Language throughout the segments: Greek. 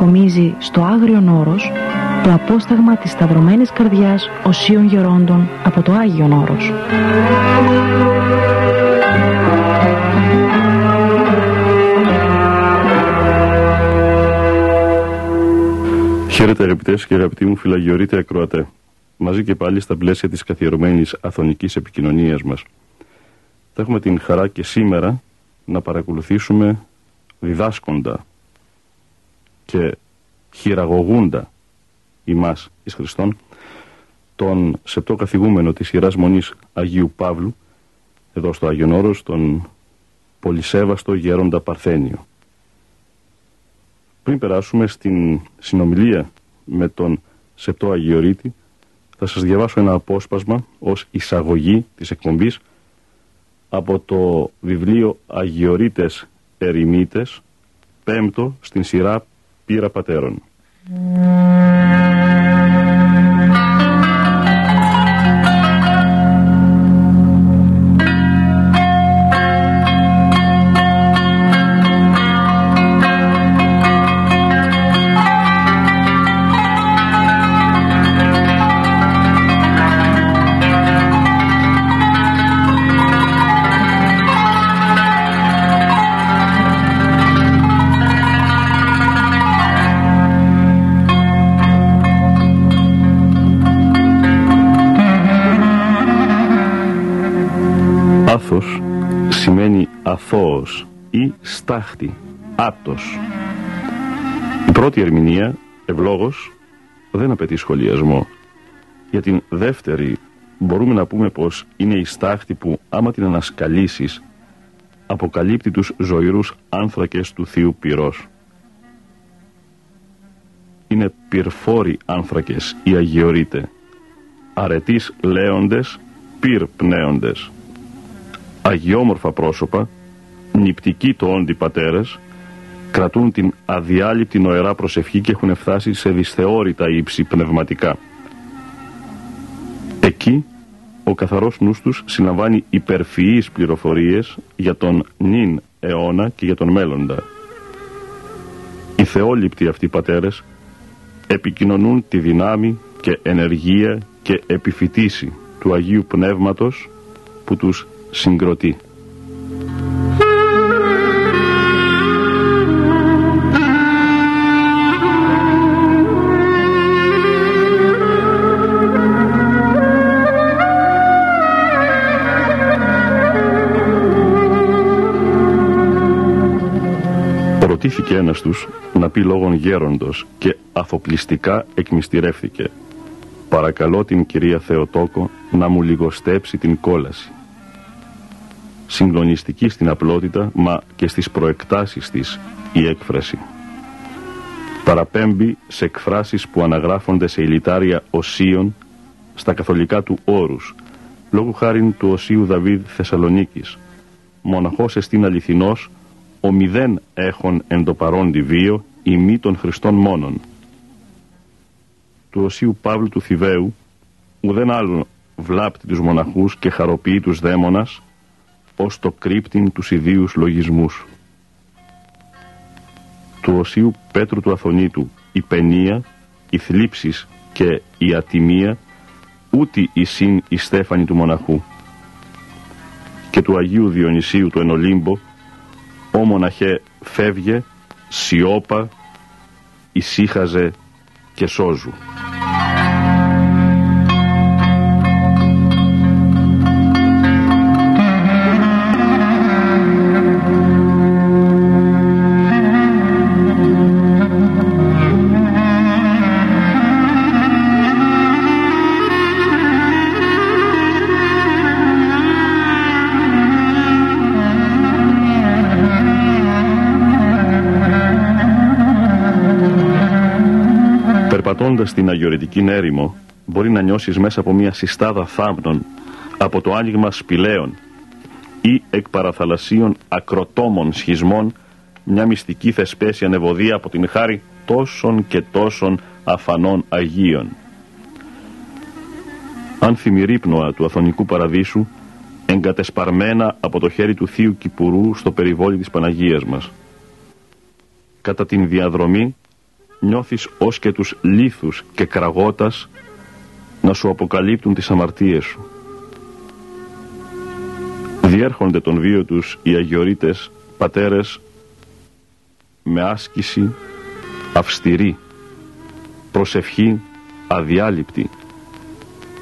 αποκομίζει στο Άγριον Όρος το απόσταγμα της σταυρωμένης καρδιάς οσίων γερόντων από το Άγιον Όρος. Χαίρετε αγαπητές και αγαπητοί μου φυλαγιορείτε ακροατέ. Μαζί και πάλι στα πλαίσια της καθιερωμένης αθωνικής επικοινωνίας μας. Θα έχουμε την χαρά και σήμερα να παρακολουθήσουμε διδάσκοντα και χειραγωγούντα ημάς εις Χριστόν τον σεπτό καθηγούμενο της Ιεράς Μονής Αγίου Παύλου εδώ στο Άγιον Όρος τον πολυσέβαστο γέροντα Παρθένιο. Πριν περάσουμε στην συνομιλία με τον Σεπτό Αγιορείτη θα σας διαβάσω ένα απόσπασμα ως εισαγωγή της εκπομπής από το βιβλίο Αγιορείτες Ερημίτες πέμπτο στην σειρά Πύρα Πατέρων. Αθώος ή στάχτη, άπτος. Η πρώτη ερμηνεία, ευλόγος, δεν απαιτεί σχολιασμό. Για την δεύτερη μπορούμε να πούμε πως είναι η στάχτη που άμα την ανασκαλίσεις αποκαλύπτει τους ζωηρούς άνθρακες του Θείου Πυρός. Είναι πυρφόροι άνθρακες οι αγιορείτε, αρετής λέοντες, πυρ πνέοντες αγιόμορφα πρόσωπα, νηπτικοί το όντι πατέρες, κρατούν την αδιάλειπτη νοερά προσευχή και έχουν φτάσει σε δυσθεώρητα ύψη πνευματικά. Εκεί ο καθαρός νους τους συλλαμβάνει υπερφυείς πληροφορίες για τον νυν αιώνα και για τον μέλλοντα. Οι θεόληπτοι αυτοί πατέρες επικοινωνούν τη δυνάμει και ενεργία και επιφυτίση του Αγίου Πνεύματος που τους συγκροτεί. Ρωτήθηκε ένας τους να πει λόγον γέροντος και αφοπλιστικά εκμυστηρεύθηκε. Παρακαλώ την κυρία Θεοτόκο να μου λιγοστέψει την κόλαση συγκλονιστική στην απλότητα μα και στις προεκτάσεις της η έκφραση. Παραπέμπει σε εκφράσεις που αναγράφονται σε ηλιτάρια οσίων στα καθολικά του όρους, λόγου χάριν του οσίου Δαβίδ Θεσσαλονίκης. Μοναχός εστίν αληθινός, ο μηδέν έχων εν το παρόντι βίο, μη των Χριστών μόνον. Του οσίου Παύλου του Θηβαίου, ουδέν άλλον βλάπτει τους μοναχούς και χαροποιεί τους δαίμονας, ως το κρύπτην τους ιδίους λογισμούς. Του Οσίου Πέτρου του Αθωνίτου η παινία, η θλίψεις και η ατιμία ούτε η συν η στέφανη του μοναχού. Και του Αγίου Διονυσίου του Ενολύμπο ο μοναχέ φεύγε, σιώπα, ησύχαζε και σώζου. Περπατώντας στην αγιορετική έρημο, μπορεί να νιώσεις μέσα από μια συστάδα θάμνων, από το άνοιγμα σπηλαίων ή εκ παραθαλασσίων ακροτόμων σχισμών μια μυστική θεσπέσια ανεβοδία από την χάρη τόσων και τόσων αφανών Αγίων. Αν θυμηρύπνοα του Αθωνικού Παραδείσου εγκατεσπαρμένα από το χέρι του Θείου Κυπουρού στο περιβόλι της Παναγίας μας. Κατά την διαδρομή νιώθεις ως και τους λίθους και κραγότας να σου αποκαλύπτουν τις αμαρτίες σου. Διέρχονται τον βίο τους οι αγιορείτες πατέρες με άσκηση αυστηρή, προσευχή αδιάλειπτη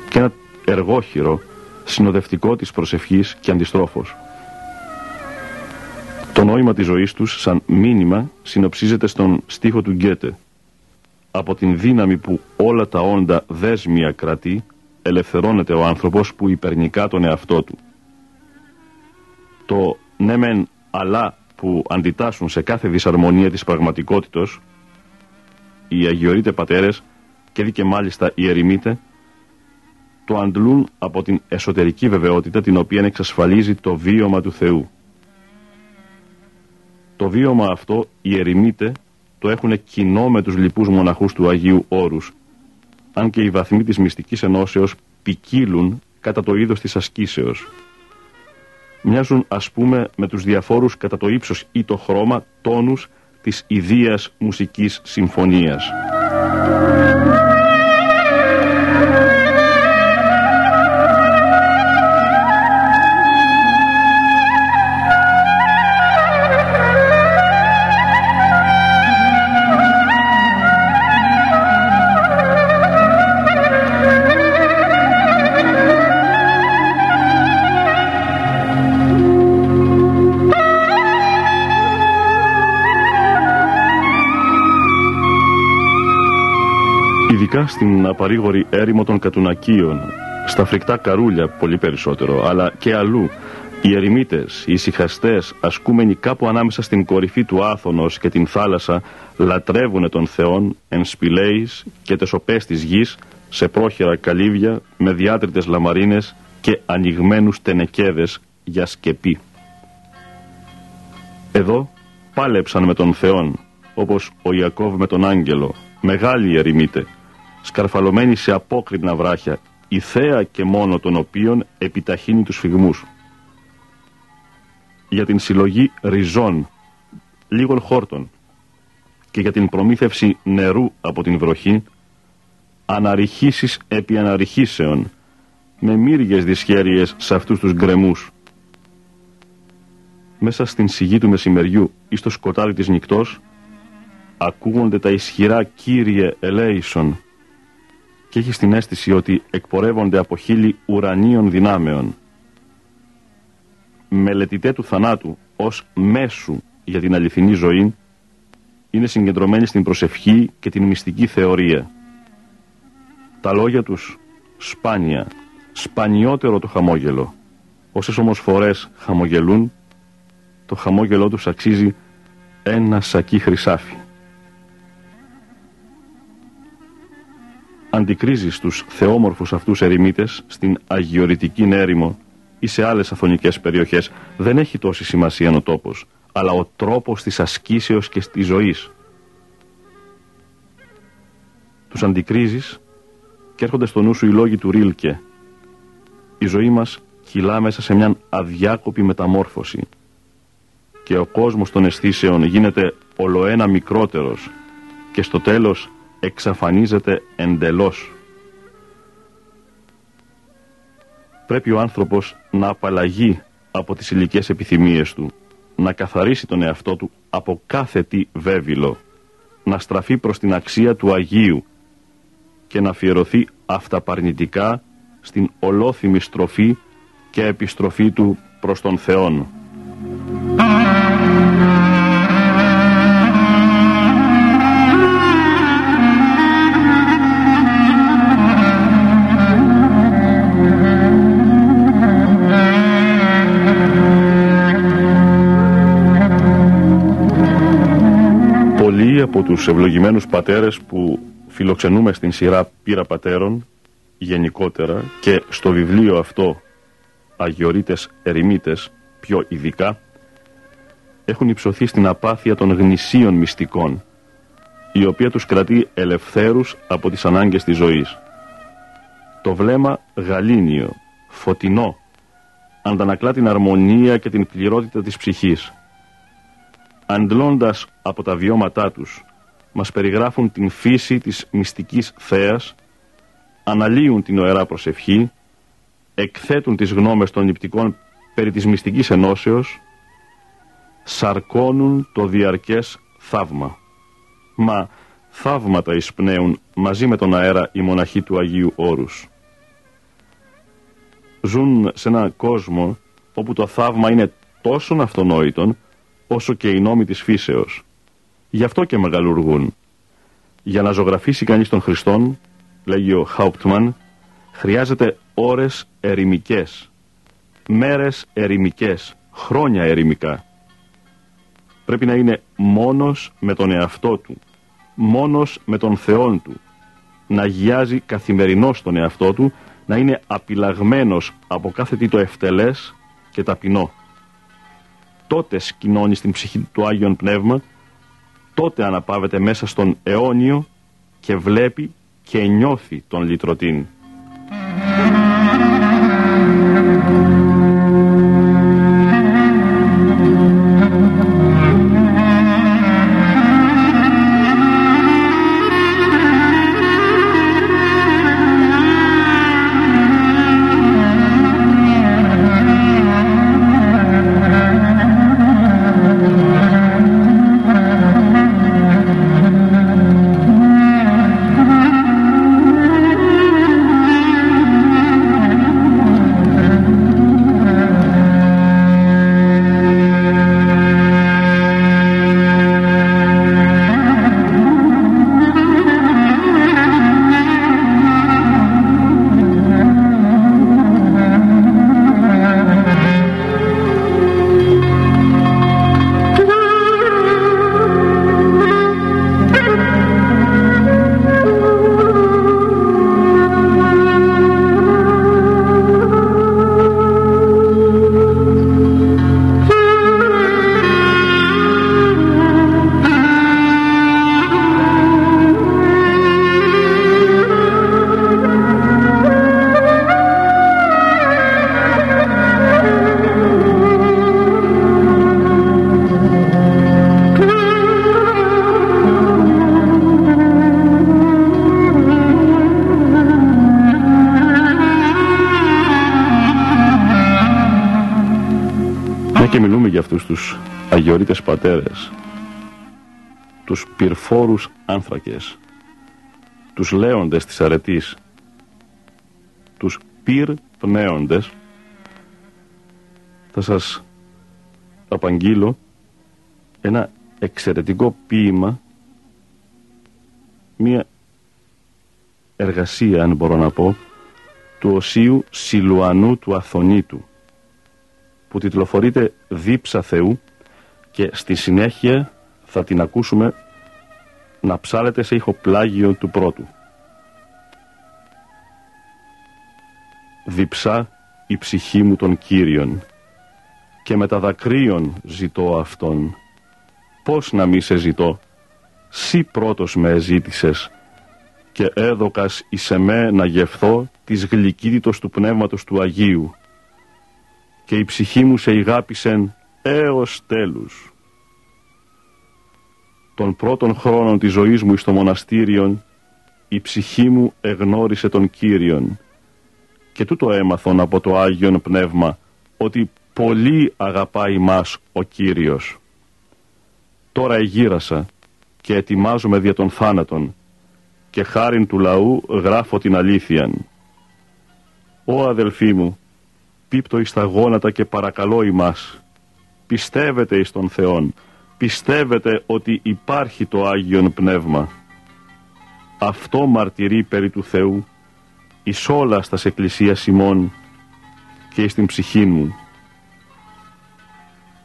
και ένα εργόχειρο συνοδευτικό της προσευχής και αντιστρόφως. Το νόημα της ζωής τους σαν μήνυμα συνοψίζεται στον στίχο του Γκέτε. Από την δύναμη που όλα τα όντα δέσμια κρατεί, ελευθερώνεται ο άνθρωπος που υπερνικά τον εαυτό του. Το ναι μεν αλλά που αντιτάσσουν σε κάθε δυσαρμονία της πραγματικότητος, οι αγιορείτε πατέρες και δει και μάλιστα οι ερημίτε, το αντλούν από την εσωτερική βεβαιότητα την οποία εξασφαλίζει το βίωμα του Θεού. Το βίωμα αυτό οι ερημίτε το έχουν κοινό με τους λοιπούς μοναχούς του Αγίου Όρους, αν και οι βαθμοί της μυστικής ενώσεως ποικίλουν κατά το είδος της ασκήσεως. Μοιάζουν ας πούμε με τους διαφόρους κατά το ύψος ή το χρώμα τόνους της ιδίας μουσικής συμφωνίας. Στην απαρήγορη έρημο των κατουνακίων, στα φρικτά καρούλια πολύ περισσότερο, αλλά και αλλού, οι ερημίτες, οι ησυχαστές, ασκούμενοι κάπου ανάμεσα στην κορυφή του Άθωνος και την θάλασσα, λατρεύουν τον Θεόν εν σπηλαίης και τεσοπές της γης, σε πρόχειρα καλύβια, με διάτριτες λαμαρίνες και ανοιγμένους τενεκέδες για σκεπή. Εδώ πάλεψαν με τον Θεόν, όπως ο Ιακώβ με τον Άγγελο, μεγάλοι ερημίτε, σκαρφαλωμένη σε απόκρινα βράχια, η θέα και μόνο των οποίων επιταχύνει τους φυγμούς. Για την συλλογή ριζών, λίγων χόρτων και για την προμήθευση νερού από την βροχή, αναρριχήσεις επί αναρριχήσεων, με μύριες δυσχέρειες σε αυτούς τους γκρεμούς. Μέσα στην σιγή του μεσημεριού ή στο σκοτάδι της νυχτός, ακούγονται τα ισχυρά «Κύριε ελέησον» και έχει την αίσθηση ότι εκπορεύονται από χείλη ουρανίων δυνάμεων. Μελετητέ του θανάτου ως μέσου για την αληθινή ζωή είναι συγκεντρωμένοι στην προσευχή και την μυστική θεωρία. Τα λόγια τους σπάνια, σπανιότερο το χαμόγελο. Όσες όμως φορές χαμογελούν, το χαμόγελό τους αξίζει ένα σακί χρυσάφι. Αντικρίζεις τους θεόμορφους αυτούς ερημίτες στην αγιορητική Νέρημο ή σε άλλες αφωνικές περιοχές δεν έχει τόση σημασία ο τόπος, αλλά ο τρόπος της ασκήσεως και της ζωής. Τους αντικρίζεις και έρχονται στο νου σου οι λόγοι του Ρίλκε. Η ζωή μας κυλά μέσα σε μια αδιάκοπη μεταμόρφωση και ο κόσμος των αισθήσεων γίνεται ολοένα μικρότερος και στο τέλος εξαφανίζεται εντελώς. Πρέπει ο άνθρωπος να απαλλαγεί από τις ηλικές επιθυμίες του, να καθαρίσει τον εαυτό του από κάθε τι βέβυλο, να στραφεί προς την αξία του Αγίου και να αφιερωθεί αυταπαρνητικά στην ολόθυμη στροφή και επιστροφή του προς τον Θεόν. Από τους ευλογημένους πατέρες που φιλοξενούμε στην σειρά πύρα πατέρων γενικότερα και στο βιβλίο αυτό Αγιορείτες Ερημίτες πιο ειδικά έχουν υψωθεί στην απάθεια των γνησίων μυστικών η οποία τους κρατεί ελευθέρους από τις ανάγκες της ζωής. Το βλέμμα γαλήνιο, φωτεινό, αντανακλά την αρμονία και την πληρότητα της ψυχής αντλώντας από τα βιώματά τους μας περιγράφουν την φύση της μυστικής θέας, αναλύουν την οερά προσευχή, εκθέτουν τις γνώμες των νηπτικών περί της μυστικής ενώσεως, σαρκώνουν το διαρκές θαύμα. Μα θαύματα εισπνέουν μαζί με τον αέρα οι μοναχοί του Αγίου Όρους. Ζουν σε έναν κόσμο όπου το θαύμα είναι τόσο αυτονόητον όσο και οι νόμοι της φύσεως. Γι' αυτό και μεγαλουργούν. Για να ζωγραφίσει κανείς τον Χριστόν, λέγει ο Χάουπτμαν, χρειάζεται ώρες ερημικές, μέρες ερημικές, χρόνια ερημικά. Πρέπει να είναι μόνος με τον εαυτό του, μόνος με τον Θεόν του, να γιάζει καθημερινώς τον εαυτό του, να είναι απειλαγμένος από κάθε τι το ευτελές και ταπεινό. Τότε σκηνώνει στην ψυχή του Άγιον Πνεύμα, τότε αναπαύεται μέσα στον αιώνιο και βλέπει και νιώθει τον λυτρωτήν. Τους πυρφόρους άνθρακες, τους λέοντες της αρετής, τους πυρ πνέοντες, θα σας απαγγείλω ένα εξαιρετικό ποίημα, μία εργασία, αν μπορώ να πω, του Οσίου Σιλουανού του Αθωνίτου, που τιτλοφορείται «Δίψα Θεού» και στη συνέχεια θα την ακούσουμε να ψάλεται σε ηχοπλάγιο του πρώτου. Διψά η ψυχή μου των Κύριων και με τα δακρύων ζητώ Αυτόν. Πώς να μη σε ζητώ, σύ πρώτος με ζήτησες και έδωκας εις εμέ να γευθώ της γλυκύτητος του Πνεύματος του Αγίου και η ψυχή μου σε ηγάπησεν έως τέλους. Των πρώτων χρόνων της ζωής μου εις το μοναστήριον, η ψυχή μου εγνώρισε τον Κύριον. Και τούτο έμαθον από το Άγιον Πνεύμα, ότι πολύ αγαπάει μας ο Κύριος. Τώρα εγύρασα και ετοιμάζομαι δια των θάνατων και χάριν του λαού γράφω την αλήθειαν. Ω αδελφοί μου, πίπτω εις τα γόνατα και παρακαλώ ημάς πιστεύετε εις τον Θεόν, πιστεύετε ότι υπάρχει το Άγιον Πνεύμα; Αυτό μαρτυρεί περί του Θεού εις όλα στας εκκλησίας Σιμών και εις την ψυχή μου.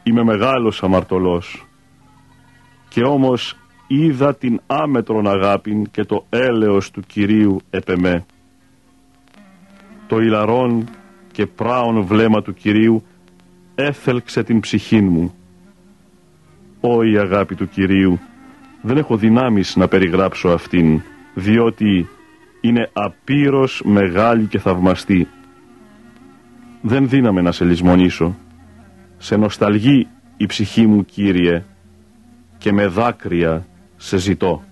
Είμαι μεγάλος αμαρτωλός και όμως είδα την άμετρον αγάπην και το έλεος του Κυρίου επεμέ. Το ηλαρόν και πράον βλέμμα του Κυρίου έθελξε την ψυχή μου. Ω η αγάπη του Κυρίου, δεν έχω δυνάμεις να περιγράψω αυτήν, διότι είναι απείρως μεγάλη και θαυμαστή. Δεν δύναμε να σε λησμονήσω. Σε νοσταλγεί η ψυχή μου, Κύριε, και με δάκρυα σε ζητώ.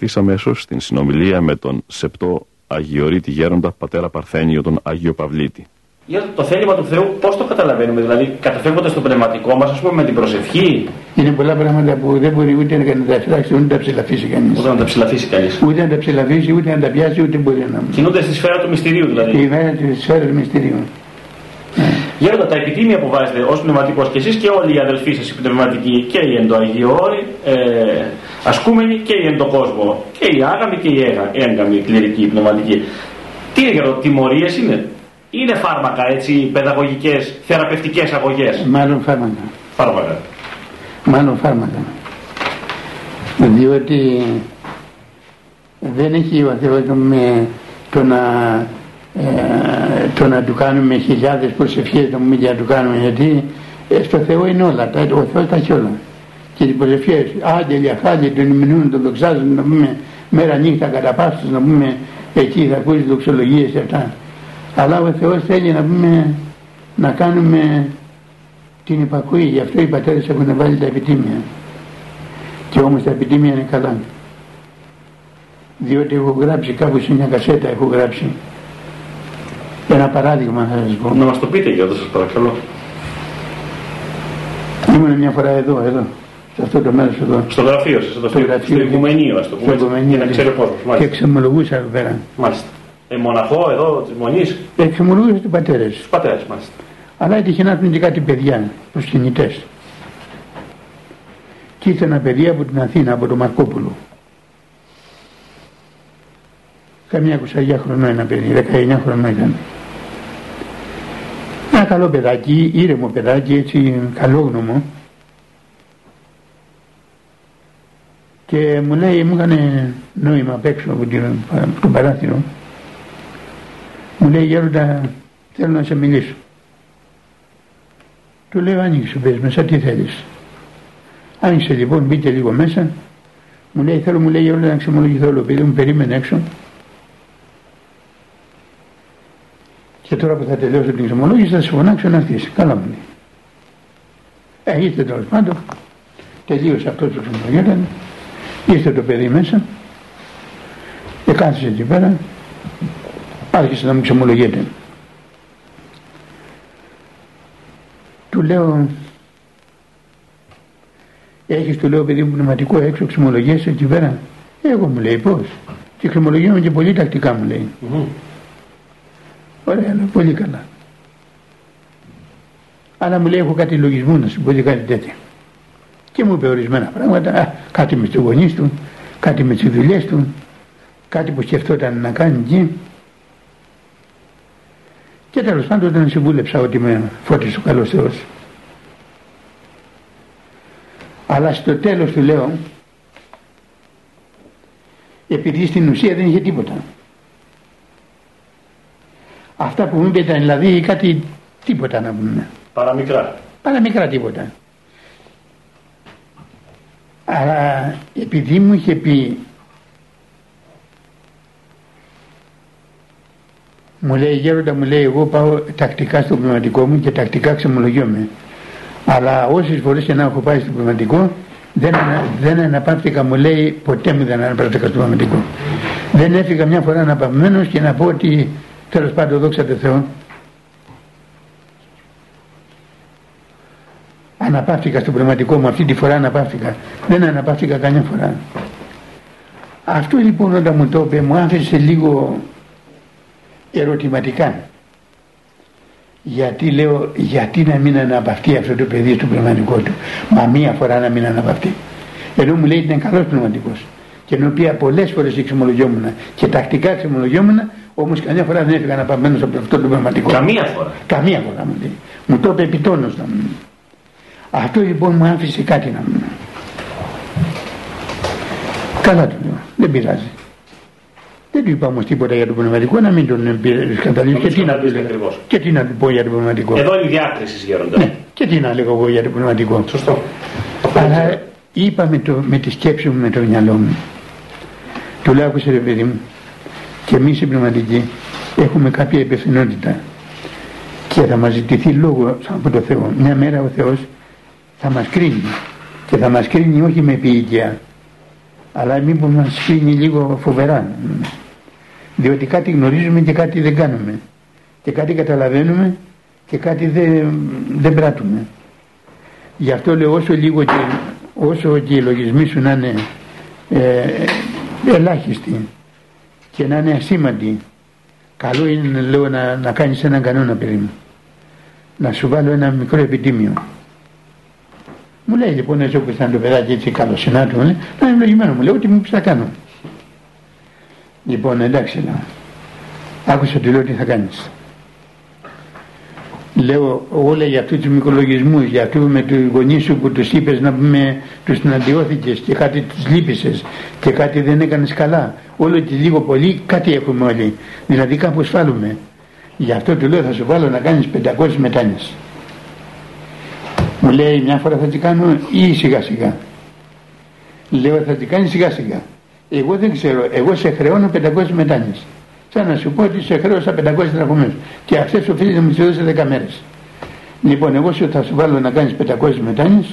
Ευθύ αμέσως στην συνομιλία με τον σεπτό Αγιορείτη Γέροντα Πατέρα Παρθένιο, τον Άγιο Παυλίτη. Για το θέλημα του Θεού, πώς το καταλαβαίνουμε, δηλαδή καταφεύγοντας στο πνευματικό μας, ας πούμε, με την προσευχή; Είναι πολλά πράγματα που δεν μπορεί ούτε να τα φυλάξεις ούτε να τα ψηλαφίσει κανείς. Ούτε να τα ψηλαφίσει κανείς. Ούτε να τα ψηλαφίσει, ούτε να τα πιάσει, ούτε μπορεί να. Κινούνται στη σφαίρα του μυστηρίου δηλαδή. Στη σφαίρας του μυστηρίου. Γέροντα, τα επιτήμια που βάζετε ως πνευματικός και εσείς και όλοι οι αδελφοί σας οι πνευματικοί και οι εντοαγιόροι, ε, ασκούμενοι και οι εντοκόσμο, και οι άγαμοι και οι έγκαμοι κληρικοί πνευματικοί. Τι είναι για τιμωρίες είναι, είναι φάρμακα έτσι, παιδαγωγικές, θεραπευτικές αγωγές; Μάλλον φάρμακα. Φάρμακα. Μάλλον φάρμακα. Διότι δεν έχει ο Θεός με το να ε, το να του κάνουμε χιλιάδες προσευχές να πούμε για να του κάνουμε γιατί ε, στο Θεό είναι όλα, τα, ο Θεός τα έχει όλα και τις προσευχές άγγελοι, αχάλια, τον ημινούν, τον δοξάζουν να πούμε μέρα νύχτα κατά πάσους να πούμε εκεί θα ακούσει δοξολογίες και αυτά αλλά ο Θεός θέλει να πούμε να κάνουμε την υπακοή γι' αυτό οι πατέρες έχουν βάλει τα επιτήμια και όμως τα επιτήμια είναι καλά διότι έχω γράψει κάπου σε μια κασέτα έχω γράψει ένα παράδειγμα θα σας πω. Να μας το πείτε για σας παρακαλώ. Ήμουν μια φορά εδώ, εδώ. Σε αυτό το μέρος εδώ. Στο γραφείο σας, εδώ στο, γραφείο, στο Οικουμενείο, ας το πούμε. Για να ξέρει ο κόσμος. Και εξομολογούσα εδώ πέρα. Μάλιστα. Ε, μοναχό εδώ της Μονής. Εξομολογούσα τους πατέρες. Τους πατέρες, μάλιστα. Αλλά έτυχε να έρθουν και κάτι παιδιά, τους κινητές. Και ήρθε ένα παιδί από την Αθήνα, από το Μαρκόπουλο. Καμιά κουσαριά χρονών ένα παιδί, 19 χρονών ήταν. Ένα καλό παιδάκι, ήρεμο παιδάκι, έτσι καλόγνωμο. Και μου λέει, μου έκανε νόημα απ' έξω από το παράθυρο. Μου λέει, Γέροντα, θέλω να σε μιλήσω. Του λέω, άνοιξε, πες μέσα, τι θέλεις. Άνοιξε λοιπόν, μπήκε λίγο μέσα. Μου λέει, θέλω, μου λέει, Γέροντα, να ξεμολογηθώ όλο, παιδί μου περίμενε έξω. Και τώρα που θα τελειώσω την εξομολόγηση θα σε φωνάξω να έρθεις. Καλά μου λέει. Ε, ήρθε τέλος πάντων. Τελείωσε αυτό το εξομολογιόταν. Ήρθε το παιδί μέσα. Και κάθισε εκεί πέρα. Άρχισε να μου εξομολογείται. Του λέω έχεις του λέω παιδί μου πνευματικό έξω εξομολογίες εκεί πέρα. Εγώ μου λέει πώς; Και εξομολογιόμαι και πολύ τακτικά μου λέει. Mm-hmm. Ωραία, λέω, πολύ καλά. Αλλά μου λέει έχω κάτι λογισμού να σου πω κάτι τέτοιο. Και μου είπε ορισμένα πράγματα, κάτι με τους γονείς του, κάτι με τις δουλειές του, κάτι που σκεφτόταν να κάνει εκεί. Και τέλος πάντων όταν συμβούλεψα ότι με φώτισε ο καλός Θεός. Αλλά στο τέλος του λέω, επειδή στην ουσία δεν είχε τίποτα. Αυτά που μου είπε ήταν δηλαδή κάτι τίποτα να πούμε. Παραμικρά. Παραμικρά τίποτα. Αλλά επειδή μου είχε πει μου λέει γέροντα μου λέει εγώ πάω τακτικά στο πνευματικό μου και τακτικά ξεμολογιόμαι αλλά όσες φορές και να έχω πάει στο πνευματικό δεν, δεν αναπαύτηκα μου λέει ποτέ μου δεν αναπαύτηκα στο πνευματικό δεν έφυγα μια φορά αναπαυμένος και να πω ότι Τέλος πάντων δόξα τω Θεώ. Αναπαύτηκα στο πνευματικό μου αυτή τη φορά αναπαύτηκα. Δεν αναπαύτηκα καμιά φορά. Αυτό λοιπόν όταν μου το είπε μου άφησε λίγο ερωτηματικά. Γιατί λέω, γιατί να μην αναπαυτεί αυτό το παιδί στο πνευματικό του; Μα μία φορά να μην αναπαυτεί. Ενώ μου λέει ήταν καλός πνευματικός. Και ενώ πια πολλές φορές εξομολογιόμουν και τακτικά εξομολογιόμουν Όμως καμιά φορά δεν έφυγα να αναπαυμένος από αυτό το πνευματικό. Καμία φορά. Καμία φορά μου λέει. Μου το είπε επιτόνως να μου Αυτό λοιπόν μου άφησε κάτι να μου Καλά του λέω. Δεν πειράζει. Δεν του είπα όμως τίποτα για το πνευματικό να μην τον καταλήξει. Και, τι να, και τι να του πω για το πνευματικό. Εδώ είναι η διάκριση γέροντα. Ναι. Και τι να λέγω εγώ για το πνευματικό. Σωστό. Αλλά είπα με, το, με τη σκέψη μου, με το μυαλό μου. Του λέω, άκουσε ρε παιδί μου, και εμείς οι πνευματικοί έχουμε κάποια υπευθυνότητα και θα μας ζητηθεί λόγο από το Θεό. Μια μέρα ο Θεός θα μας κρίνει. Και θα μας κρίνει όχι με ποιητιά αλλά μήπως μας φύγει λίγο φοβερά. Διότι κάτι γνωρίζουμε και κάτι δεν κάνουμε. Και κάτι καταλαβαίνουμε και κάτι δεν, δεν πράττουμε. Γι' αυτό λέω όσο λίγο και, όσο και οι λογισμοί σου να είναι ε, ελάχιστοι και να είναι ασήμαντοι καλό είναι λέω να, να κάνεις έναν κανόνα παιδί μου. Να σου βάλω ένα μικρό επιτίμιο μου λέει λοιπόν έτσι όπως ήταν το παιδάκι έτσι καλοσυνά του, λέει, να είναι ευλογημένο μου, λέω τι μου πεις θα κάνω. Λοιπόν εντάξει λέω, άκουσα τι λέω τι θα κάνεις. Λέω όλα για αυτούς τους μικρολογισμούς, για αυτούς με τους γονείς σου που τους είπες να πούμε, τους συναντιώθηκες και κάτι τους λύπησες και κάτι δεν έκανες καλά. Όλο και λίγο πολύ κάτι έχουμε όλοι. Δηλαδή κάπου σφάλουμε. Γι' αυτό του λέω θα σου βάλω να κάνεις 500 μετάνοιες. Μου λέει μια φορά θα την κάνω ή σιγά σιγά. Λέω θα την κάνει σιγά σιγά. Εγώ δεν ξέρω, εγώ σε χρεώνω 500 μετάνοιες. Σαν να σου πω ότι σε χρέωσα 500 δραχμές και αυτές οφείλει να μου τις δώσει 10 μέρες. Λοιπόν, εγώ σου θα σου βάλω να κάνεις 500 μετάνοιες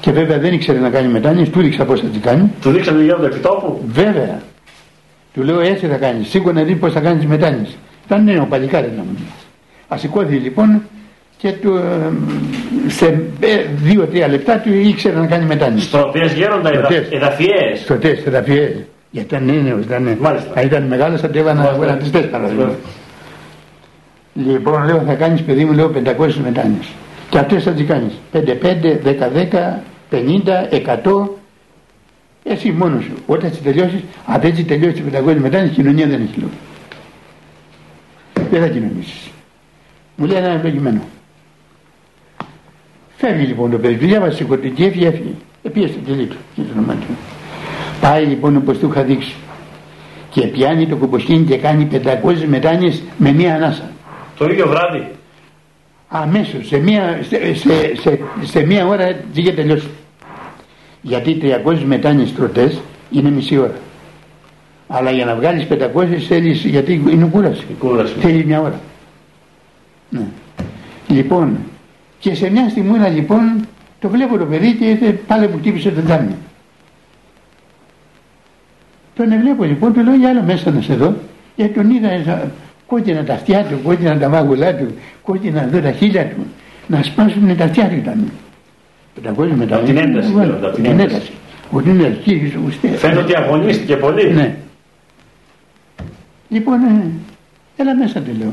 και βέβαια δεν ήξερε να κάνει μετάνοιες, του δείξα πώς θα την κάνει. Του δείξατε για το επιτόπου; Βέβαια. Του λέω έτσι θα κάνεις, σίγουρα να δει πώς θα κάνεις μετάνοιες. Ήταν νέο παλικάρι να μου Ασηκώθη λοιπόν και του, ε, σε δύο-τρία λεπτά του ήξερε να κάνει μετάνοιες. Στροφές γέροντα, εδαφιές. Στροφές, εδαφιές. Γιατί ήταν νέος, ήταν, θα ήταν μεγάλος θα του έβανα τις τέσσερα. Λοιπόν, λέω θα κάνεις παιδί μου, λέω 500 μετάνοιες. Και αυτές θα τις κάνεις. 5-5, 10-10, 50, 100. Εσύ μόνος σου. Όταν τις τελειώσεις, αν δεν τις τελειώσεις 500 μετάνοιες, κοινωνία δεν έχει λόγο. Δεν θα κοινωνήσεις. Μου λέει ένα ευλογημένο. Φεύγει λοιπόν το παιδί, διάβασε σηκωτή και έφυγε, έφυγε. Επίε στο κελί του, Πάει λοιπόν όπω του είχα δείξει. Και πιάνει το κουμποσκίνη και κάνει 500 μετάνιες με μία ανάσα. Το ίδιο βράδυ. Αμέσως, σε μία, σε, σε, σε, σε μία ώρα είχε τελειώσει. Γιατί 300 μετάνιες τροτές είναι μισή ώρα. Αλλά για να βγάλεις 500 θέλεις, γιατί είναι κούραση. κούραση. Θέλεις μια ώρα. Ναι. Λοιπόν, και σε μια στιγμή λοιπόν το βλέπω το παιδί και ήρθε πάλι που χτύπησε τον τάμι. Τον βλέπω λοιπόν, του λέω για άλλο μέσα να σε δω, γιατί τον είδα κόκκινα τα αυτιά του, κόκκινα τα μάγουλά του, κόκκινα εδώ τα χείλια του, να σπάσουν τα αυτιά του ήταν. Πεντακόσια μετά. Από την ένταση, από την ένταση. Ότι είναι αρχής, Φαίνεται ότι αγωνίστηκε πολύ. Ναι. Λοιπόν, ε, έλα μέσα του λέω.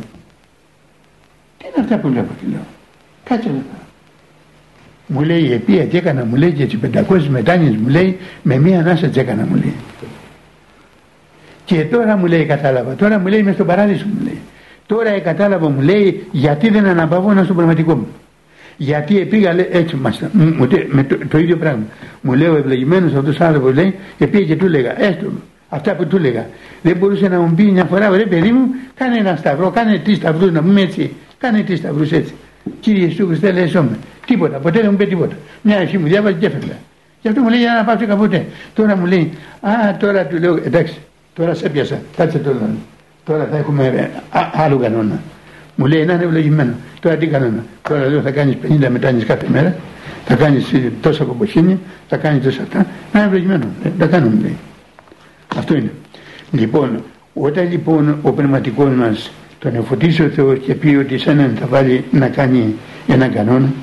Τι είναι αυτά που βλέπω, του λέω. Κάτσε εδώ. Μου λέει η αιτία τι έκανα, μου λέει και τις 500 μετάνοιες μου λέει με μία ανάσα τις έκανα μου λέει. Και τώρα μου λέει κατάλαβα, τώρα μου λέει με στον παράδεισο μου λέει. Τώρα κατάλαβα μου λέει γιατί δεν αναπαυώνα στο πραγματικό μου. Γιατί πήγα λέει, έτσι μας, με το, το, ίδιο πράγμα. Μου λέει ο ευλογημένος αυτός άνθρωπος λέει και πήγε και του έλεγα έστω αυτά που του έλεγα. Δεν μπορούσε να μου πει μια φορά ρε παιδί μου κάνε ένα σταυρό, κάνε τρεις σταυρούς να πούμε έτσι, κάνε τρεις σταυρούς έτσι. Κύριε Ιησού Χριστέ λέει σώμε. Τίποτα, ποτέ δεν μου πει τίποτα. Μια αρχή μου διάβαζε και έφευγα. Και αυτό μου λέει για να πάψω καποτε. Τώρα μου λέει, Α, τώρα του λέω, εντάξει, τώρα σε πιάσα, κάτσε τώρα. Τώρα θα έχουμε α, άλλο κανόνα. Μου λέει να είναι ευλογημένο. Τώρα τι κανόνα. Τώρα λέω θα κάνεις 50 μετάνιε κάθε μέρα, θα κάνεις τόσα κομποσύνη, θα κάνεις τόσα αυτά. Να είναι ευλογημένο. Ε, τα κάνω μου λέει. Αυτό είναι. Λοιπόν, όταν λοιπόν ο πνευματικός μας τον εφωτίσει ο Θεός και πει ότι σε έναν θα βάλει να κάνει έναν κανόνα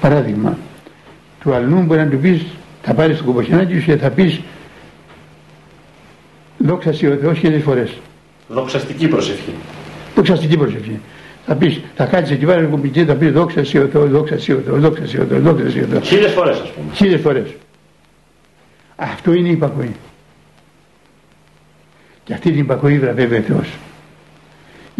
παράδειγμα του αλλού μπορεί να του πεις θα πάρεις το κομποσιανάκι σου και θα πεις δόξα ο Θεός χίλιες φορές δοξαστική προσευχή δοξαστική προσευχή θα πεις, θα κάτσεις εκεί βάλει κομπιτζή, θα πεις δόξα ο Θεός, δόξα ο Θεός, δόξα ο Θεός, δόξα ο Θεός. Χίλιες φορές ας πούμε. Χίλιες φορές. Αυτό είναι η υπακοή. Και αυτή την υπακοή βραβεύει ο Θεός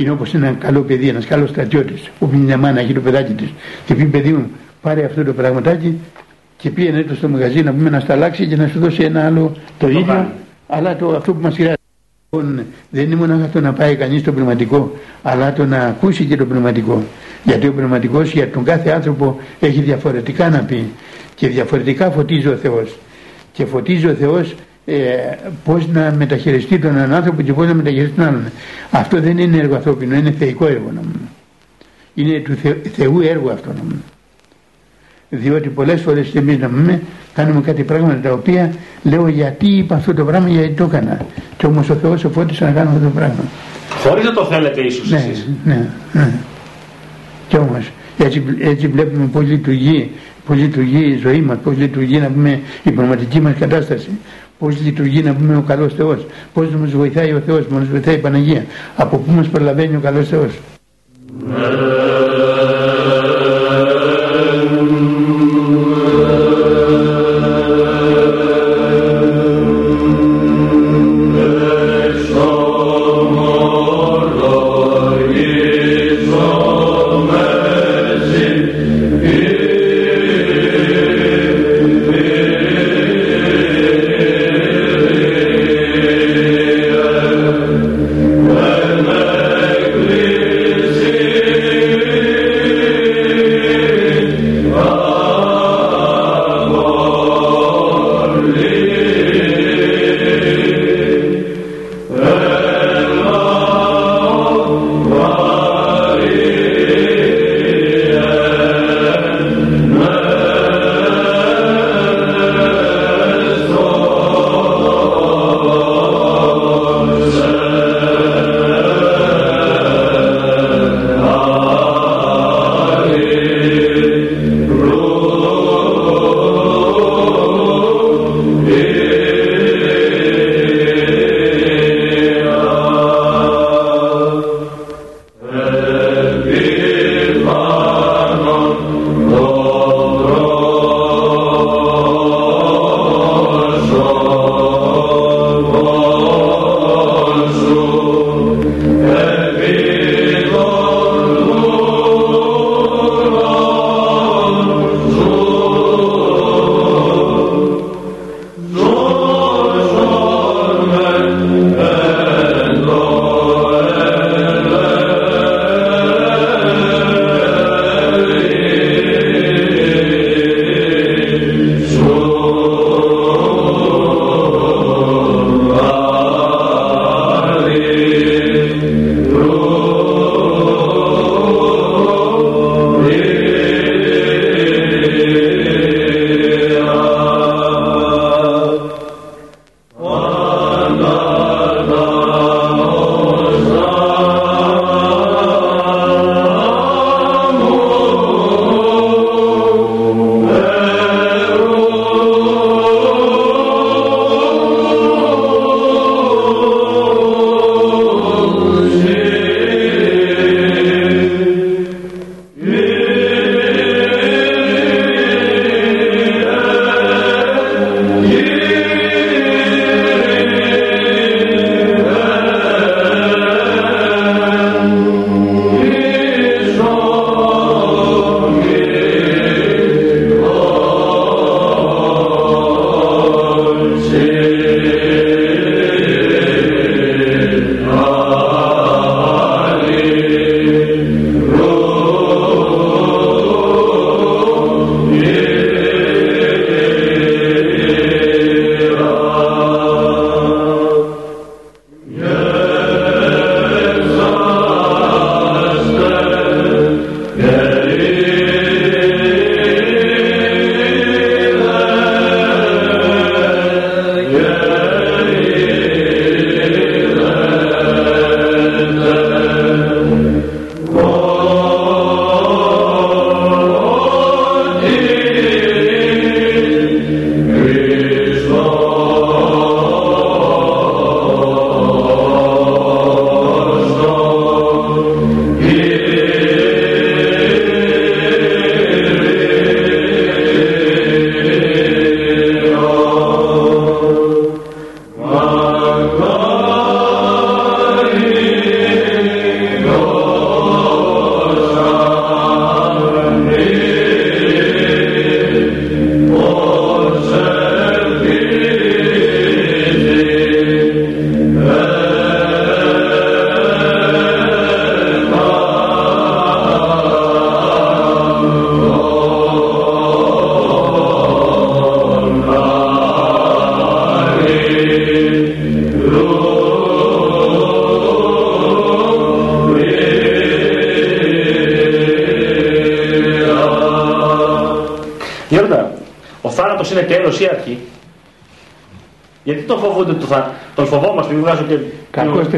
είναι όπως ένα καλό παιδί, ένας καλός στρατιώτης όπου μια μάνα έχει το παιδάκι της. Και πει παιδί μου πάρε αυτό το πραγματάκι και πήγαινε το στο μαγαζί να πούμε να στα αλλάξει και να σου δώσει ένα άλλο το, ίδιο αλλά το, αυτό που μας χρειάζεται. Λοιπόν, δεν είναι μόνο αυτό να πάει κανείς στο πνευματικό αλλά το να ακούσει και το πνευματικό. Γιατί ο πνευματικός για τον κάθε άνθρωπο έχει διαφορετικά να πει και διαφορετικά φωτίζει ο Θεός. Και φωτίζει ο Θεός ε, πώς να μεταχειριστεί τον έναν άνθρωπο και πώς να μεταχειριστεί τον άλλον. Αυτό δεν είναι έργο ανθρώπινο, είναι θεϊκό έργο νομίζω. Είναι του Θε, Θεού έργο αυτό νομίζω. διότι πολλές φορές και εμείς να πούμε κάνουμε κάτι πράγματα τα οποία λέω γιατί είπα αυτό το πράγμα γιατί το έκανα και όμως ο Θεός εφώτισε να κάνω αυτό το πράγμα χωρίς να το θέλετε ίσως ναι, εσείς ναι, ναι. και όμως έτσι, έτσι βλέπουμε πώς λειτουργεί πώς λειτουργεί η ζωή μας πώς λειτουργεί να πούμε η πνευματική μας κατάσταση πώς λειτουργεί να πούμε ο καλός Θεός. Πώς μας βοηθάει ο Θεός, μας βοηθάει η Παναγία. Από πού μας προλαβαίνει ο καλός Θεός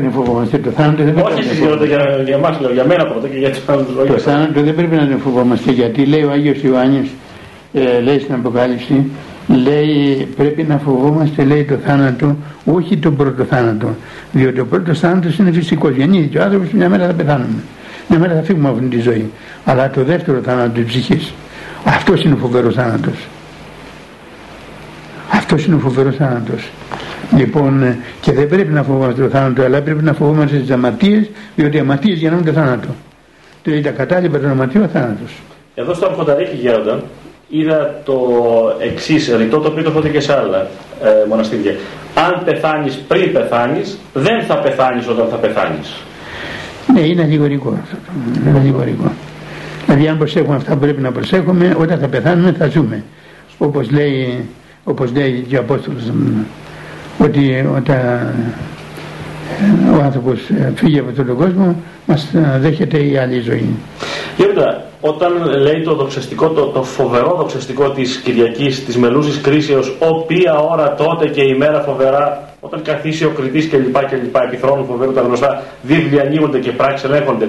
δεν φοβόμαστε. Το θάνατο δεν Όχι εσείς για, για, για εμάς, λέω, για μένα πρώτα και για του άλλου. Το θάνατο δεν πρέπει να τον φοβόμαστε γιατί λέει ο Άγιος Ιωάννης, ε, λέει στην Αποκάλυψη, λέει πρέπει να φοβόμαστε λέει το θάνατο, όχι τον πρώτο θάνατο. Διότι ο πρώτος θάνατος είναι φυσικός. Γεννήθηκε ο άνθρωπος μια μέρα θα πεθάνουμε. Μια μέρα θα φύγουμε από αυτή τη ζωή. Αλλά το δεύτερο θάνατο τη ψυχή. Αυτός είναι ο φοβερός θάνατος. Αυτός είναι ο φοβερός θάνατος. Λοιπόν, και δεν πρέπει να φοβόμαστε το θάνατο, αλλά πρέπει να φοβόμαστε τις αμαρτίε, διότι οι αμαρτίε γεννούν το θάνατο. Δηλαδή τα κατάλοιπα των αμαρτίων θάνατος. Εδώ στο Αρχονταρίκη Γέροντα είδα το εξής ρητό, το οποίο το έχω και σε άλλα ε, μοναστήρια. Αν πεθάνεις πριν πεθάνεις, δεν θα πεθάνεις όταν θα πεθάνεις. Ναι, είναι αλληγορικό αυτό. Είναι αλληγορικό. Δηλαδή, αν προσέχουμε αυτά που πρέπει να προσέχουμε, όταν θα πεθάνουμε θα ζούμε. Όπως λέει όπως λέει και ο Απόστολος ότι όταν ο άνθρωπος φύγει από τον κόσμο μας δέχεται η άλλη ζωή. Κύριε όταν λέει το δοξαστικό, το, το φοβερό δοξαστικό της Κυριακής, της μελούσης κρίσεως, οποία ώρα τότε και η μέρα φοβερά, όταν καθίσει ο κριτής και λοιπά και λοιπά, επιθρόνου φοβερού τα γνωστά, δίβλοι ανοίγονται και πράξεις ελέγχονται.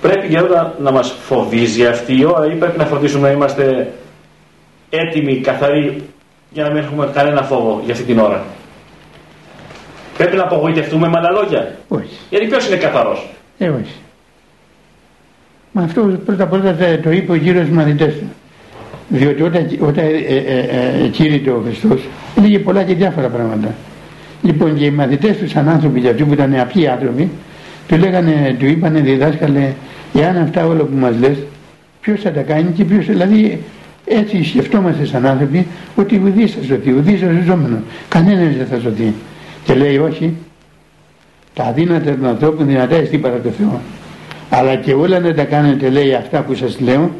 Πρέπει Γέροντα να μας φοβίζει αυτή η ώρα ή πρέπει να φροντίσουμε να είμαστε έτοιμοι, καθαροί, για να μην έχουμε κανένα φόβο για αυτή την ώρα. Πρέπει να απογοητευτούμε με άλλα λόγια. Όχι. Γιατί ποιος είναι καθαρός; Ε, όχι. Μα αυτό πρώτα πρώτα το είπε ο κύριο μαθητές του. Διότι όταν, όταν ε, ε, ε, ο Χριστός έλεγε πολλά και διάφορα πράγματα. Λοιπόν και οι μαθητές τους σαν άνθρωποι, για αυτοί που ήταν απλοί άνθρωποι, του λέγανε, του είπανε διδάσκαλε, εάν αυτά όλα που μας λες, ποιος θα τα κάνει και ποιος, δηλαδή έτσι σκεφτόμαστε σαν άνθρωποι ότι ουδή θα σωθεί, ουδή θα ζώμενο. Κανένας δεν θα σωθεί. Και λέει όχι, τα αδύνατα των ανθρώπων δυνατά εστί παρά το Θεό. Αλλά και όλα να τα κάνετε λέει αυτά που σας λέω,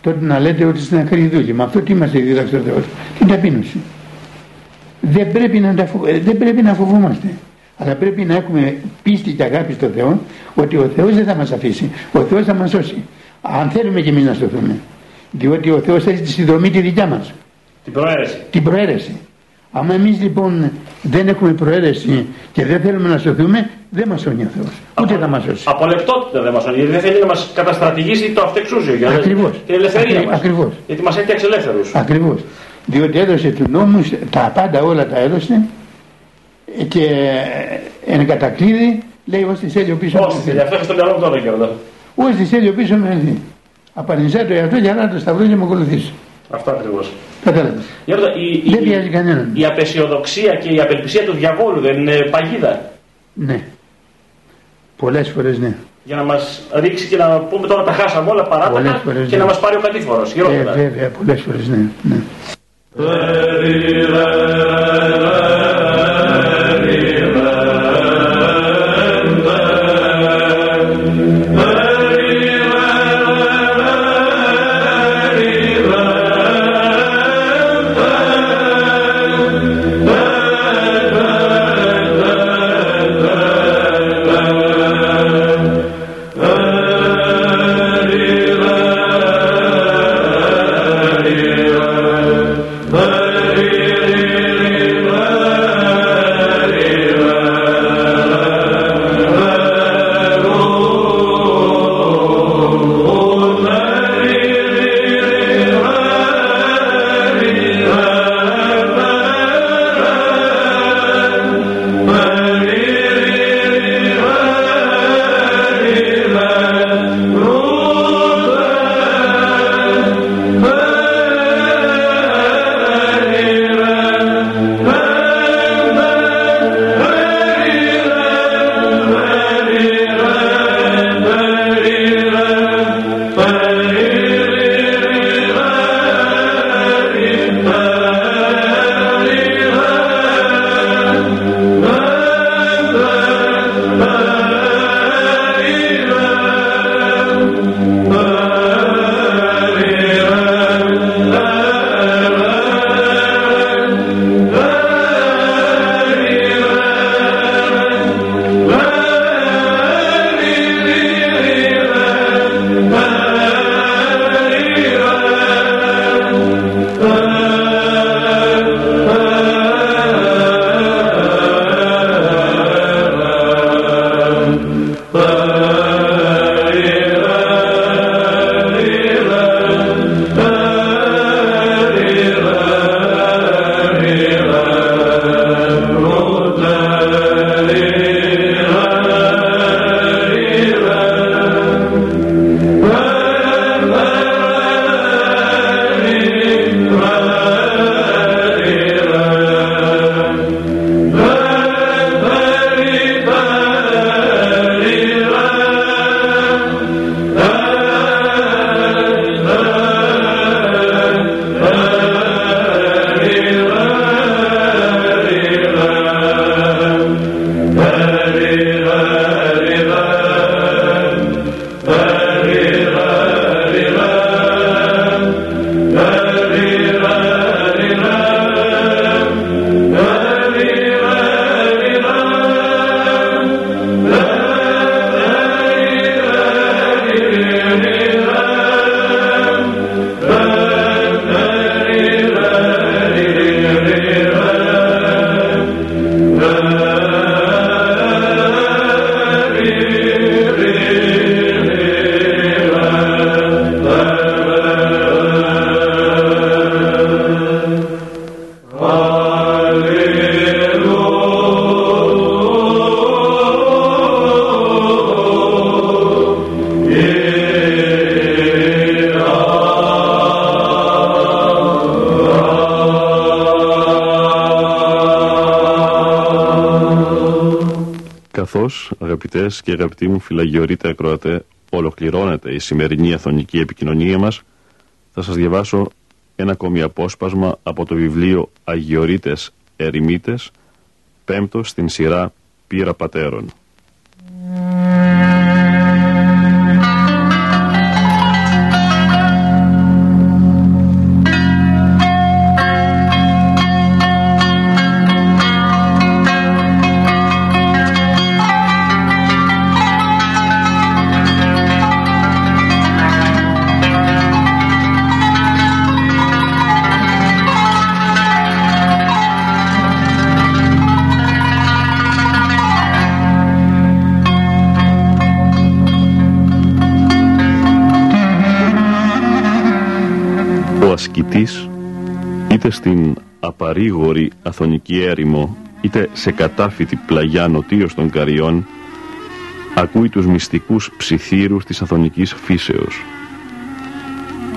τότε να λέτε ότι στην ακρή δούλη. Με αυτό τι μας δίδαξε ο Θεός, την ταπείνωση. Δεν πρέπει, να τα δεν πρέπει να φοβόμαστε. Αλλά πρέπει να έχουμε πίστη και αγάπη στο Θεό ότι ο Θεός δεν θα μας αφήσει. Ο Θεός θα μας σώσει. Αν θέλουμε και εμείς να σωθούμε. Διότι ο Θεός έχει τη συνδρομή τη δικιά μας. Την προαίρεση. Την προαίρεση. Αν εμείς λοιπόν δεν έχουμε προαίρεση και δεν θέλουμε να σωθούμε, δεν μας σώνει ο Θεός. Ούτε θα μας σώσει. Απολεπτότητα δεν μας σώνει. Γιατί δεν θέλει να μας καταστρατηγήσει το αυτεξούσιο. Για Ακριβώς. Την ελευθερία Ακρι... μας. Ακριβώς. Γιατί μας έφτιαξε ελεύθερους. Ακριβώς. Διότι έδωσε του νόμου, τα πάντα όλα τα έδωσε και εν κατακλείδη λέει ως τη θέλει ο πίσω Όχι, αυτό έχεις στο μυαλό μου τώρα και εδώ. Ως τη θέλει ο πίσω με Απαρνησέ το εαυτό για να το σταυρό και με ακολουθήσει. Αυτό ακριβώ. Κατάλαβε. Η, δεν πιάζει κανέναν. Η απεσιοδοξία και η απελπισία του διαβόλου δεν είναι παγίδα. Ναι. Πολλέ φορέ ναι. Για να μα ρίξει και να πούμε τώρα τα χάσαμε όλα παράτατα και ναι. να μα πάρει ο κατήφορο. Ε, βέβαια, πολλέ φορέ ναι. ναι. Καθώς, αγαπητές και αγαπητοί μου φυλαγιορείτε ακροατέ, ολοκληρώνεται η σημερινή αθωνική επικοινωνία μας, θα σας διαβάσω ένα ακόμη απόσπασμα από το βιβλίο Αγιορείτες Ερημίτες, πέμπτο στην σειρά Πύρα Πατέρων. Είτε στην απαρήγορη αθωνική έρημο είτε σε κατάφυτη πλαγιά νοτίως των Καριών ακούει τους μυστικούς ψιθύρους της αθωνικής φύσεως.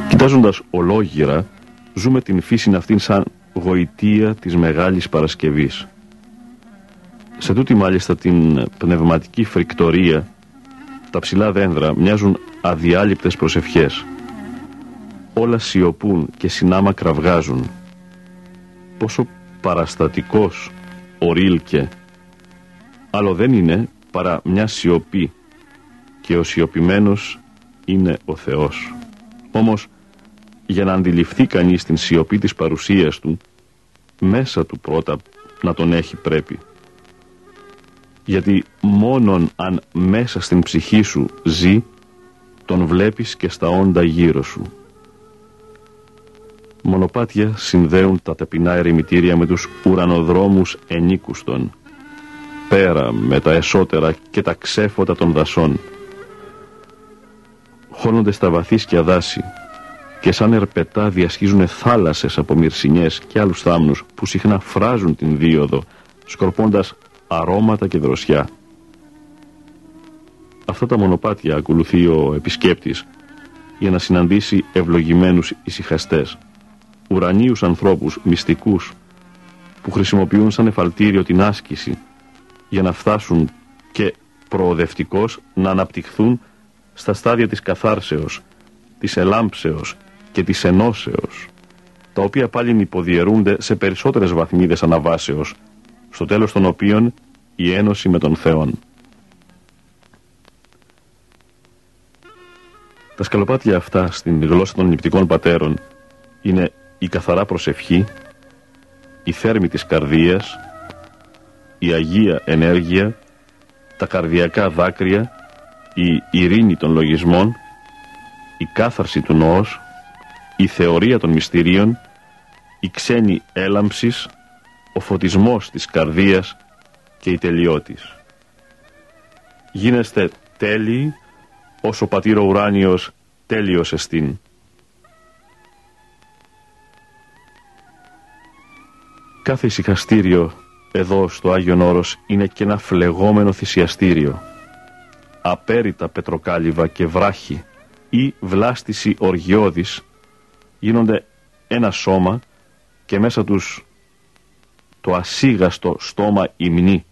Κοιτάζοντας ολόγυρα ζούμε την φύση αυτήν σαν γοητεία της Μεγάλης Παρασκευής. Σε τούτη μάλιστα την πνευματική φρικτορία τα ψηλά δέντρα μοιάζουν αδιάλειπτες προσευχές όλα σιωπούν και συνάμα κραυγάζουν. Πόσο παραστατικός ο Ρίλκε, άλλο δεν είναι παρά μια σιωπή και ο σιωπημένος είναι ο Θεός. Όμως, για να αντιληφθεί κανείς την σιωπή της παρουσίας του, μέσα του πρώτα να τον έχει πρέπει. Γιατί μόνον αν μέσα στην ψυχή σου ζει, τον βλέπεις και στα όντα γύρω σου. Μονοπάτια συνδέουν τα ταπεινά ερημητήρια με τους ουρανοδρόμους ενίκουστων. Πέρα με τα εσώτερα και τα ξέφωτα των δασών. Χώνονται στα βαθύσκια δάση και σαν ερπετά διασχίζουν θάλασσες από μυρσινιές και άλλους θάμνους που συχνά φράζουν την δίωδο, σκορπώντας αρώματα και δροσιά. Αυτά τα μονοπάτια ακολουθεί ο επισκέπτης για να συναντήσει ευλογημένους ησυχαστές ουρανίους ανθρώπους μυστικούς που χρησιμοποιούν σαν εφαλτήριο την άσκηση για να φτάσουν και προοδευτικώς να αναπτυχθούν στα στάδια της καθάρσεως, της ελάμψεως και της ενώσεως, τα οποία πάλι υποδιαιρούνται σε περισσότερες βαθμίδες αναβάσεως, στο τέλος των οποίων η ένωση με τον Θεόν. Τα σκαλοπάτια αυτά στην γλώσσα των νηπτικών πατέρων είναι η καθαρά προσευχή, η θέρμη της καρδίας, η αγία ενέργεια, τα καρδιακά δάκρυα, η ειρήνη των λογισμών, η κάθαρση του νόος, η θεωρία των μυστηρίων, η ξένη έλαμψης, ο φωτισμός της καρδίας και η τελειότης. Γίνεστε τέλειοι όσο πατήρ ουράνιος τέλειος εστίν. Κάθε ησυχαστήριο εδώ στο Άγιον Όρος είναι και ένα φλεγόμενο θυσιαστήριο. Απέριτα πετροκάλυβα και βράχη ή βλάστηση οργιώδης γίνονται ένα σώμα και μέσα τους το ασίγαστο στόμα υμνή.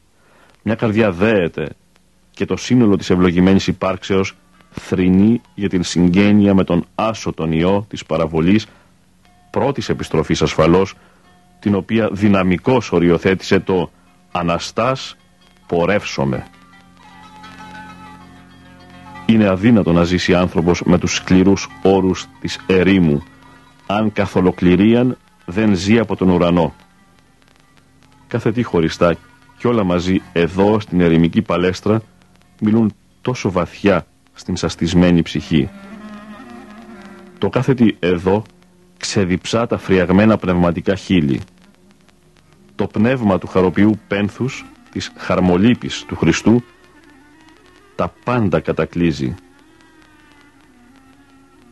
Μια καρδιά δέεται και το σύνολο της ευλογημένης υπάρξεως θρηνεί για την συγγένεια με τον άσωτον ιό της παραβολής πρώτης επιστροφής ασφαλώς την οποία δυναμικώς οριοθέτησε το «Αναστάς πορεύσομαι». Είναι αδύνατο να ζήσει άνθρωπος με τους σκληρούς όρους της ερήμου, αν καθ' ολοκληρίαν δεν ζει από τον ουρανό. Κάθε τι χωριστά και όλα μαζί εδώ στην ερημική παλέστρα μιλούν τόσο βαθιά στην σαστισμένη ψυχή. Το κάθε τι εδώ ξεδιψά τα φριαγμένα πνευματικά χείλη. Το πνεύμα του χαροποιού πένθους, της χαρμολύπης του Χριστού, τα πάντα κατακλίζει.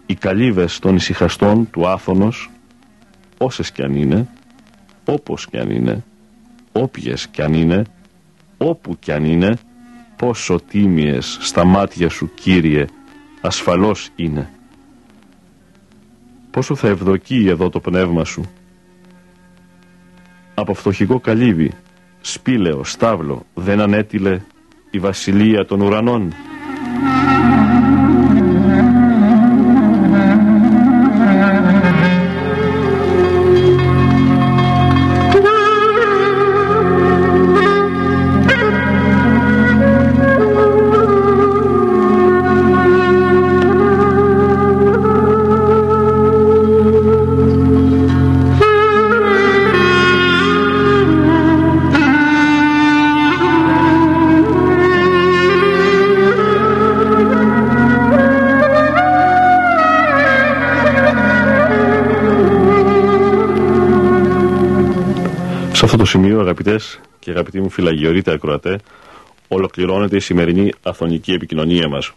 Οι καλύβες των ησυχαστών του Άθωνος, όσες κι αν είναι, όπως κι αν είναι, όποιες κι αν είναι, όπου κι αν είναι, πόσο τίμιες στα μάτια σου Κύριε ασφαλώς είναι. Πόσο θα ευδοκεί εδώ το πνεύμα σου; Από φτωχικό καλύβι, σπήλαιο, στάβλο, δεν ανέτειλε η βασιλεία των ουρανών. Αγαπητοί μου φυλαγιορείτε ακροατέ, ολοκληρώνεται η σημερινή αθωνική επικοινωνία μας.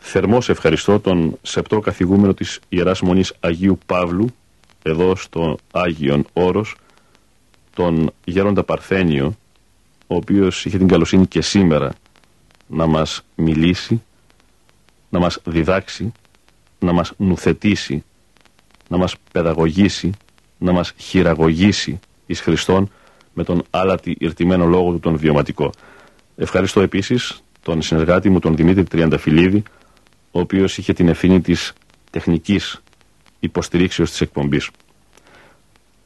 Θερμό ευχαριστώ τον σεπτό καθηγούμενο της Ιεράς Μονής Αγίου Παύλου, εδώ στο Άγιον Όρος, τον Γέροντα Παρθένιο, ο οποίος είχε την καλοσύνη και σήμερα να μας μιλήσει, να μας διδάξει, να μας νουθετήσει, να μας παιδαγωγήσει, να μας χειραγωγήσει εις Χριστόν με τον άλατη ηρτημένο λόγο του τον βιωματικό. Ευχαριστώ επίσης τον συνεργάτη μου τον Δημήτρη Τριανταφυλλίδη ο οποίος είχε την ευθύνη της τεχνικής υποστηρίξεως της εκπομπής.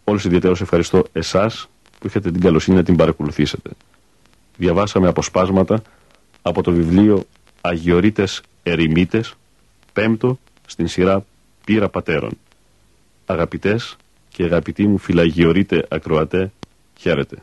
Όλους ιδιαίτερως ευχαριστώ εσάς που είχατε την καλοσύνη να την παρακολουθήσετε. Διαβάσαμε αποσπάσματα από το βιβλίο Αγιορείτες Ερημίτες, πέμπτο στην σειρά Πύρα Πατέρων. Αγαπητές και αγαπητοί μου φυλαγιορείτε ακροατέ, χαίρετε.